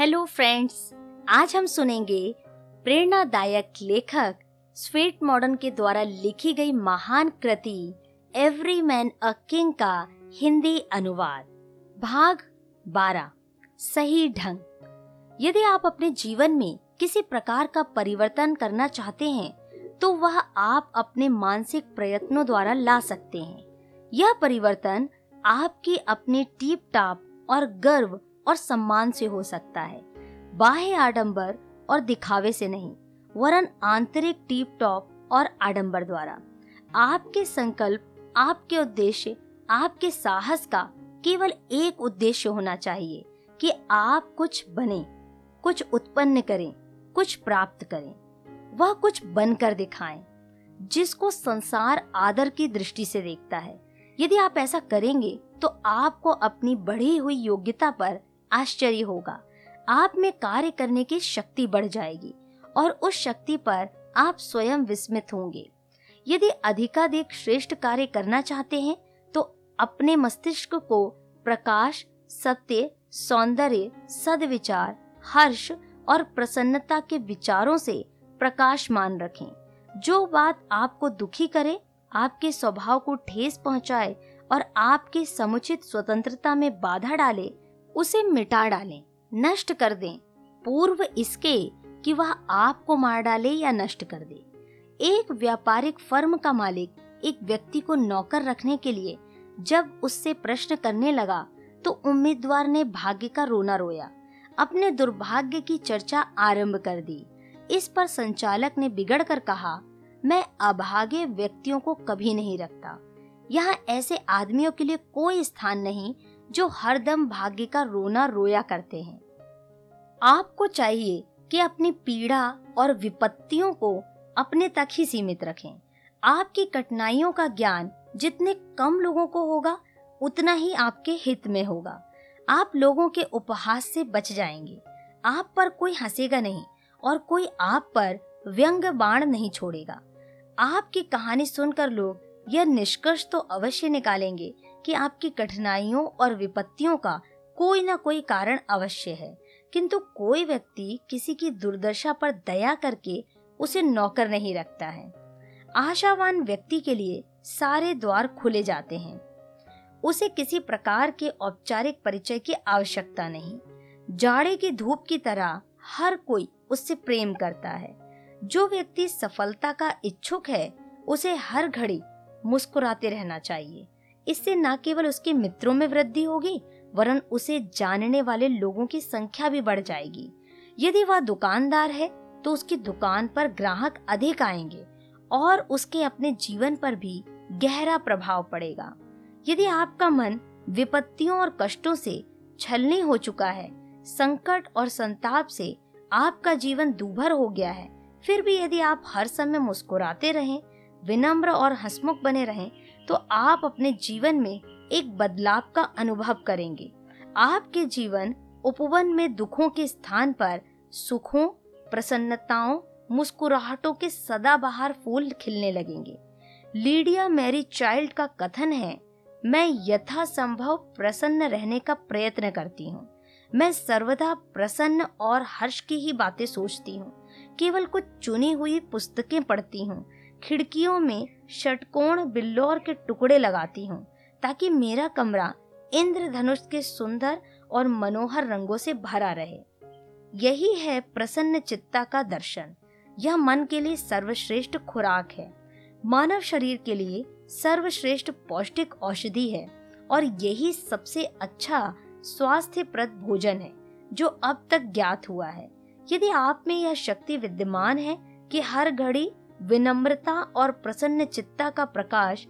Hello friends, आज हम सुनेंगे प्रेरणादायक लेखक स्वेट मॉडर्न के द्वारा लिखी गई महान कृति एवरी मैन अ किंग का हिंदी अनुवाद, भाग 12 सही ढंग। यदि आप अपने जीवन में किसी प्रकार का परिवर्तन करना चाहते हैं तो वह आप अपने मानसिक प्रयत्नों द्वारा ला सकते हैं। यह परिवर्तन आपकी अपनी टीप टाप और गर्व और सम्मान से हो सकता है। बाह्य आडंबर और दिखावे से नहीं, वरन आंतरिक टीप टॉप और आडंबर द्वारा। आपके संकल्प, आपके उद्देश्य, आपके साहस का केवल एक उद्देश्य होना चाहिए कि आप कुछ बने, कुछ उत्पन्न करें, कुछ प्राप्त करें। वह कुछ बनकर दिखाएँ, जिसको संसार आदर की दृष्टि से देखता है। यदि आप ऐसा करेंगे तो आपको अपनी बढ़ी हुई योग्यता पर आश्चर्य होगा। आप में कार्य करने की शक्ति बढ़ जाएगी और उस शक्ति पर आप स्वयं विस्मित होंगे। यदि अधिकाधिक श्रेष्ठ कार्य करना चाहते हैं तो अपने मस्तिष्क को प्रकाश, सत्य, सौंदर्य, सदविचार, हर्ष और प्रसन्नता के विचारों से प्रकाशमान रखें। जो बात आपको दुखी करे, आपके स्वभाव को ठेस पहुँचाए और आपकी समुचित स्वतंत्रता में बाधा डाले उसे मिटा डालें, नष्ट कर दें। पूर्व इसके कि वह आपको मार डाले या नष्ट कर दे। एक व्यापारिक फर्म का मालिक एक व्यक्ति को नौकर रखने के लिए जब उससे प्रश्न करने लगा तो उम्मीदवार ने भाग्य का रोना रोया। अपने दुर्भाग्य की चर्चा आरंभ कर दी। इस पर संचालक ने बिगड़ कर कहा, मैं अभागे व्यक्तियों को कभी नहीं रखता। यहाँ ऐसे आदमियों के लिए कोई स्थान नहीं जो हरदम भाग्य का रोना रोया करते हैं। आपको चाहिए कि अपनी पीड़ा और विपत्तियों को अपने तक ही सीमित रखें। आपकी कठिनाइयों का ज्ञान जितने कम लोगों को होगा, उतना ही आपके हित में होगा। आप लोगों के उपहास से बच जाएँगे। आप पर कोई हंसेगा नहीं और कोई आप पर व्यंग बाण नहीं छोड़ेगा। आपकी कहानी सुनकर लोग यह निष्कर्ष तो अवश्य निकालेंगे कि आपकी कठिनाइयों और विपत्तियों का कोई ना कोई कारण अवश्य है। किंतु कोई व्यक्ति किसी की दुर्दशा पर दया करके उसे नौकर नहीं रखता है। आशावान व्यक्ति के लिए सारे द्वार खुले जाते हैं। उसे किसी प्रकार के औपचारिक परिचय की आवश्यकता नहीं। जाड़े की धूप की तरह हर कोई उससे प्रेम करता है। जो व्यक्ति सफलता का इच्छुक है, उसे हर घड़ी मुस्कुराते रहना चाहिए। इससे न केवल उसके मित्रों में वृद्धि होगी, वरन उसे जानने वाले लोगों की संख्या भी बढ़ जाएगी। यदि वह दुकानदार है तो उसकी दुकान पर ग्राहक अधिक आएँगे और उसके अपने जीवन पर भी गहरा प्रभाव पड़ेगा। यदि आपका मन विपत्तियों और कष्टों से छलनी हो चुका है, संकट और संताप से आपका जीवन दूभर हो गया है, फिर भी यदि आप हर समय मुस्कुराते रहें, विनम्र और हसमुख बने रहें तो आप अपने जीवन में एक बदलाव का अनुभव करेंगे। आपके जीवन उपवन में दुखों के स्थान पर सुखों, प्रसन्नताओं, मुस्कुराहटों के सदाबहार फूल खिलने लगेंगे। लीडिया मैरी चाइल्ड का कथन है, मैं यथा संभव प्रसन्न रहने का प्रयत्न करती हूँ। मैं सर्वदा प्रसन्न और हर्ष की ही बातें सोचती हूँ। केवल कुछ चुनी हुई पुस्तकें पढ़ती हूँ। खिड़कियों में षटकोण बिल्लौर के टुकड़े लगाती हूँ, ताकि मेरा कमरा इंद्रधनुष के सुंदर और मनोहर रंगों से भरा रहे। यही है प्रसन्न चित्ता का दर्शन। यह मन के लिए सर्वश्रेष्ठ खुराक है। मानव शरीर के लिए सर्वश्रेष्ठ पौष्टिक औषधि है, और यही सबसे अच्छा स्वास्थ्यप्रद भोजन है, जो अब तक ज्ञात हुआ है। यदि आप में यह शक्ति विद्यमान है कि हर घड़ी विनम्रता और प्रसन्न चित्ता का प्रकाश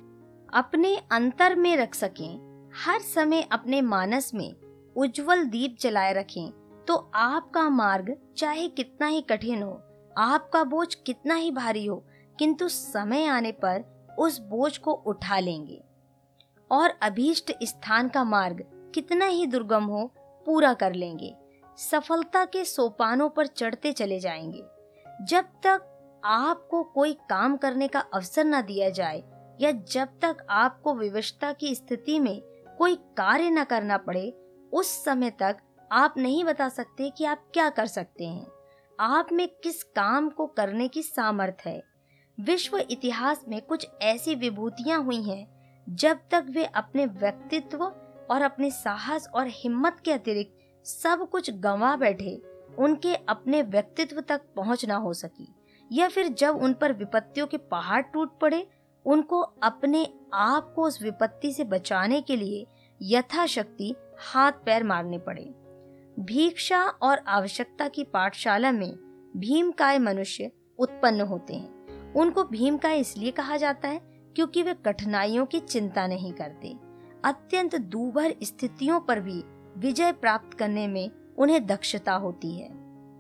अपने अंतर में रख सकें। हर समय अपने मानस में उज्जवल दीप जलाए रखें। तो आपका मार्ग चाहे कितना ही कठिन हो, आपका बोझ कितना ही भारी हो, किंतु समय आने पर उस बोझ को उठा लेंगे। और अभीष्ट स्थान का मार्ग कितना ही दुर्गम हो, पूरा कर लेंगे। सफलता के सोपानों पर चढ़ते चले जाएँगे। जब तक आपको कोई काम करने का अवसर न दिया जाए या जब तक आपको विवशता की स्थिति में कोई कार्य न करना पड़े, उस समय तक आप नहीं बता सकते कि आप क्या कर सकते हैं। आप में किस काम को करने की सामर्थ है। विश्व इतिहास में कुछ ऐसी विभूतियाँ हुई हैं, जब तक वे अपने व्यक्तित्व और अपने साहस और हिम्मत के अतिरिक्त सब कुछ गंवा बैठे, उनके अपने व्यक्तित्व तक पहुँच ना हो सकी। या फिर जब उन पर विपत्तियों के पहाड़ टूट पड़े, उनको अपने आप को उस विपत्ति से बचाने के लिए यथाशक्ति हाथ पैर मारने पड़े। भिक्षा और आवश्यकता की पाठशाला में भीमकाय मनुष्य उत्पन्न होते हैं। उनको भीमकाय इसलिए कहा जाता है क्योंकि वे कठिनाइयों की चिंता नहीं करते। अत्यंत दूभर स्थितियों पर भी विजय प्राप्त करने में उन्हें दक्षता होती है।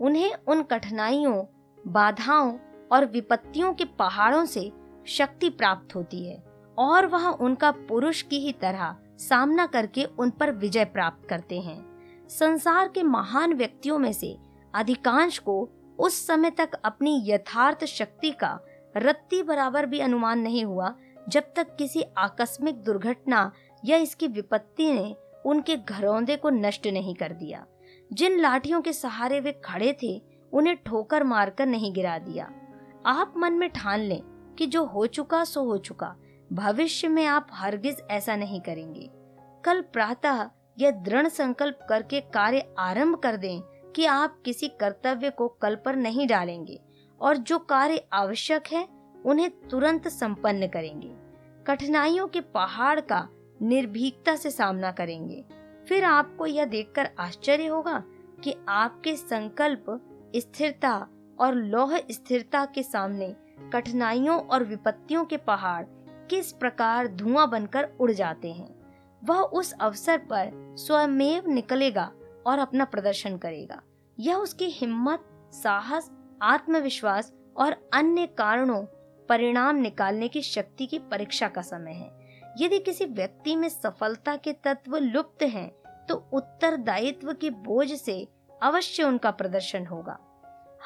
उन्हें उन कठिनाइयों बाधाओं और विपत्तियों के पहाड़ों से शक्ति प्राप्त होती है, और वह उनका पुरुष की ही तरह सामना करके उन पर विजय प्राप्त करते हैं। संसार के महान व्यक्तियों में से अधिकांश को उस समय तक अपनी यथार्थ शक्ति का रत्ती बराबर भी अनुमान नहीं हुआ, जब तक किसी आकस्मिक दुर्घटना या इसकी विपत्ति ने उनके घरौंदे को नष्ट नहीं कर दिया। जिन लाठियों के सहारे वे खड़े थे उन्हें ठोकर मारकर नहीं गिरा दिया। आप मन में ठान लें कि जो हो चुका, सो हो चुका। भविष्य में आप हरगिज ऐसा नहीं करेंगे। कल प्रातः यह दृढ़ संकल्प करके कार्य आरंभ कर दें कि आप किसी कर्तव्य को कल पर नहीं डालेंगे और जो कार्य आवश्यक है, उन्हें तुरंत संपन्न करेंगे। कठिनाइयों के पहाड़ का निर्भीकता से सामना करेंगे। फिर आपको यह देखकर आश्चर्य होगा कि आपके संकल्प स्थिरता और लौह स्थिरता के सामने कठिनाइयों और विपत्तियों के पहाड़ किस प्रकार धुआँ बनकर उड़ जाते हैं वह उस अवसर पर स्वयमेव निकलेगा और अपना प्रदर्शन करेगा। यह उसकी हिम्मत साहस आत्मविश्वास और अन्य कारणों परिणाम निकालने की शक्ति की परीक्षा का समय है। यदि किसी व्यक्ति में सफलता के तत्व लुप्त हैं, तो उत्तरदायित्व के बोझ से अवश्य उनका प्रदर्शन होगा।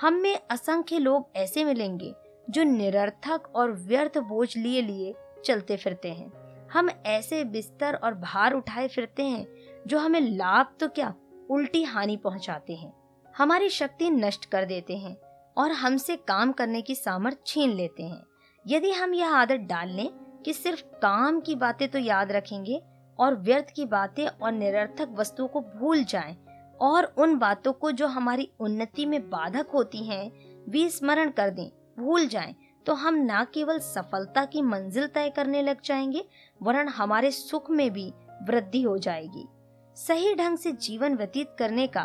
हम में असंख्य लोग ऐसे मिलेंगे, जो निरर्थक और व्यर्थ बोझ लिए लिए चलते फिरते हैं। हम ऐसे बिस्तर और भार उठाए फिरते हैं, जो हमें लाभ तो क्या उल्टी हानि पहुंचाते हैं। हमारी शक्ति नष्ट कर देते हैं और हमसे काम करने की सामर्थ छीन लेते हैं। यदि हम यह आदत डाल लें कि सिर्फ़ काम की बातें तो याद रखेंगे और व्यर्थ की बातें और निरर्थक वस्तुओं को भूल जाएँ और उन बातों को जो हमारी उन्नति में बाधक होती हैं भी स्मरण कर दें। भूल जाएँ तो हम न केवल सफलता की मंजिल तय करने लग जाएँगे वरन हमारे सुख में भी वृद्धि हो जाएगी। सही ढंग से जीवन व्यतीत करने का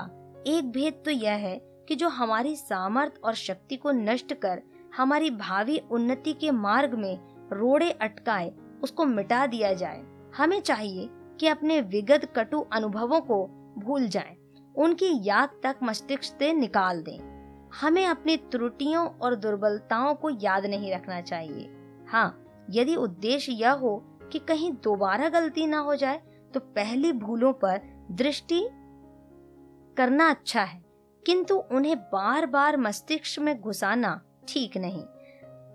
एक भेद तो यह है कि जो हमारी सामर्थ और शक्ति को नष्ट कर हमारी भावी उन्नति के मार्ग में रोड़े अटकाए उसको मिटा दिया जाए। हमें चाहिए कि अपने विगत कटु अनुभवों को भूल जाएँ, उनकी याद तक मस्तिष्क से निकाल दें। हमें अपनी त्रुटियों और दुर्बलताओं को याद नहीं रखना चाहिए। हाँ यदि उद्देश्य यह हो कि कहीं दोबारा गलती ना हो जाए तो पहली भूलों पर दृष्टि करना अच्छा है। किंतु उन्हें बार बार मस्तिष्क में घुसाना ठीक नहीं।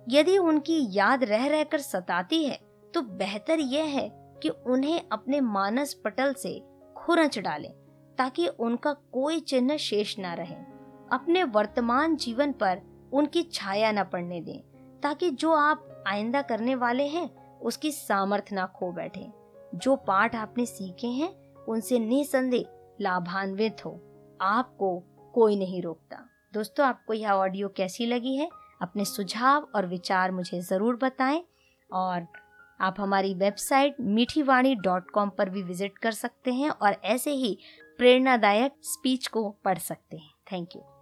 यदि उनकी याद रह रहकर सताती है तो बेहतर यह है कि उन्हें अपने मानस पटल से खुरच डालें। ताकि उनका कोई चिन्ह शेष न रहे। अपने वर्तमान जीवन पर उनकी छाया न पड़ने दें, ताकि जो आप आइंदा करने वाले हैं, उसकी सामर्थ्य न खो बैठे। जो पाठ आपने सीखे हैं, उनसे निसंदेह लाभान्वित हो। आपको कोई नहीं रोकता। दोस्तों, आपको यह ऑडियो कैसी लगी है? अपने सुझाव और विचार मुझे ज़रूर बताएँ, और आप हमारी वेबसाइट मीठी डॉट कॉम पर भी विज़िट कर सकते हैं, और ऐसे ही प्रेरणादायक स्पीच को पढ़ सकते हैं। Thank you.